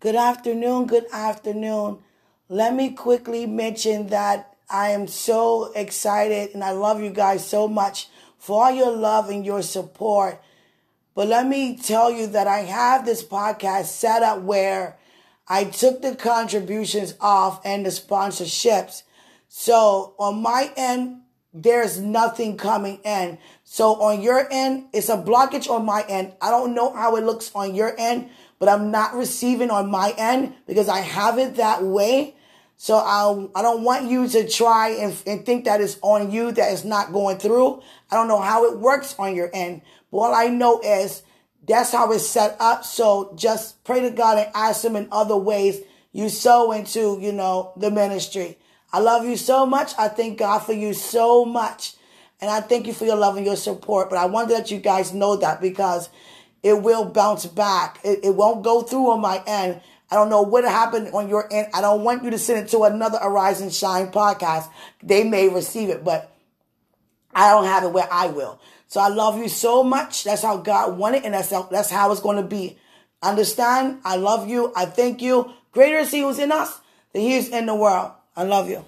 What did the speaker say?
Good afternoon. Good afternoon. Let me quickly mention that I am so excited and I love you guys so much for all your love and your support. But let me tell you that I have this podcast set up where I took the contributions off and the sponsorships. So on my end, there's nothing coming in. So on your end, it's a blockage on my end. I don't know how it looks on your end, but I'm not receiving on my end because I have it that way. So I I don't want you to try and, and think that it's on you that it's not going through. I don't know how it works on your end. But all I know is that's how it's set up. So just pray to God and ask him in other ways you sow into, you know, the ministry. I love you so much. I thank God for you so much. And I thank you for your love and your support. But I want to let you guys know that because it will bounce back. It, it won't go through on my end. I don't know what happened on your end. I don't want you to send it to another Arise and Shine podcast. They may receive it, but I don't have it where I will. So I love you so much. That's how God wanted, and that's how, that's how it's going to be. Understand? I love you. I thank you. Greater is He who's in us than He is in the world. I love you.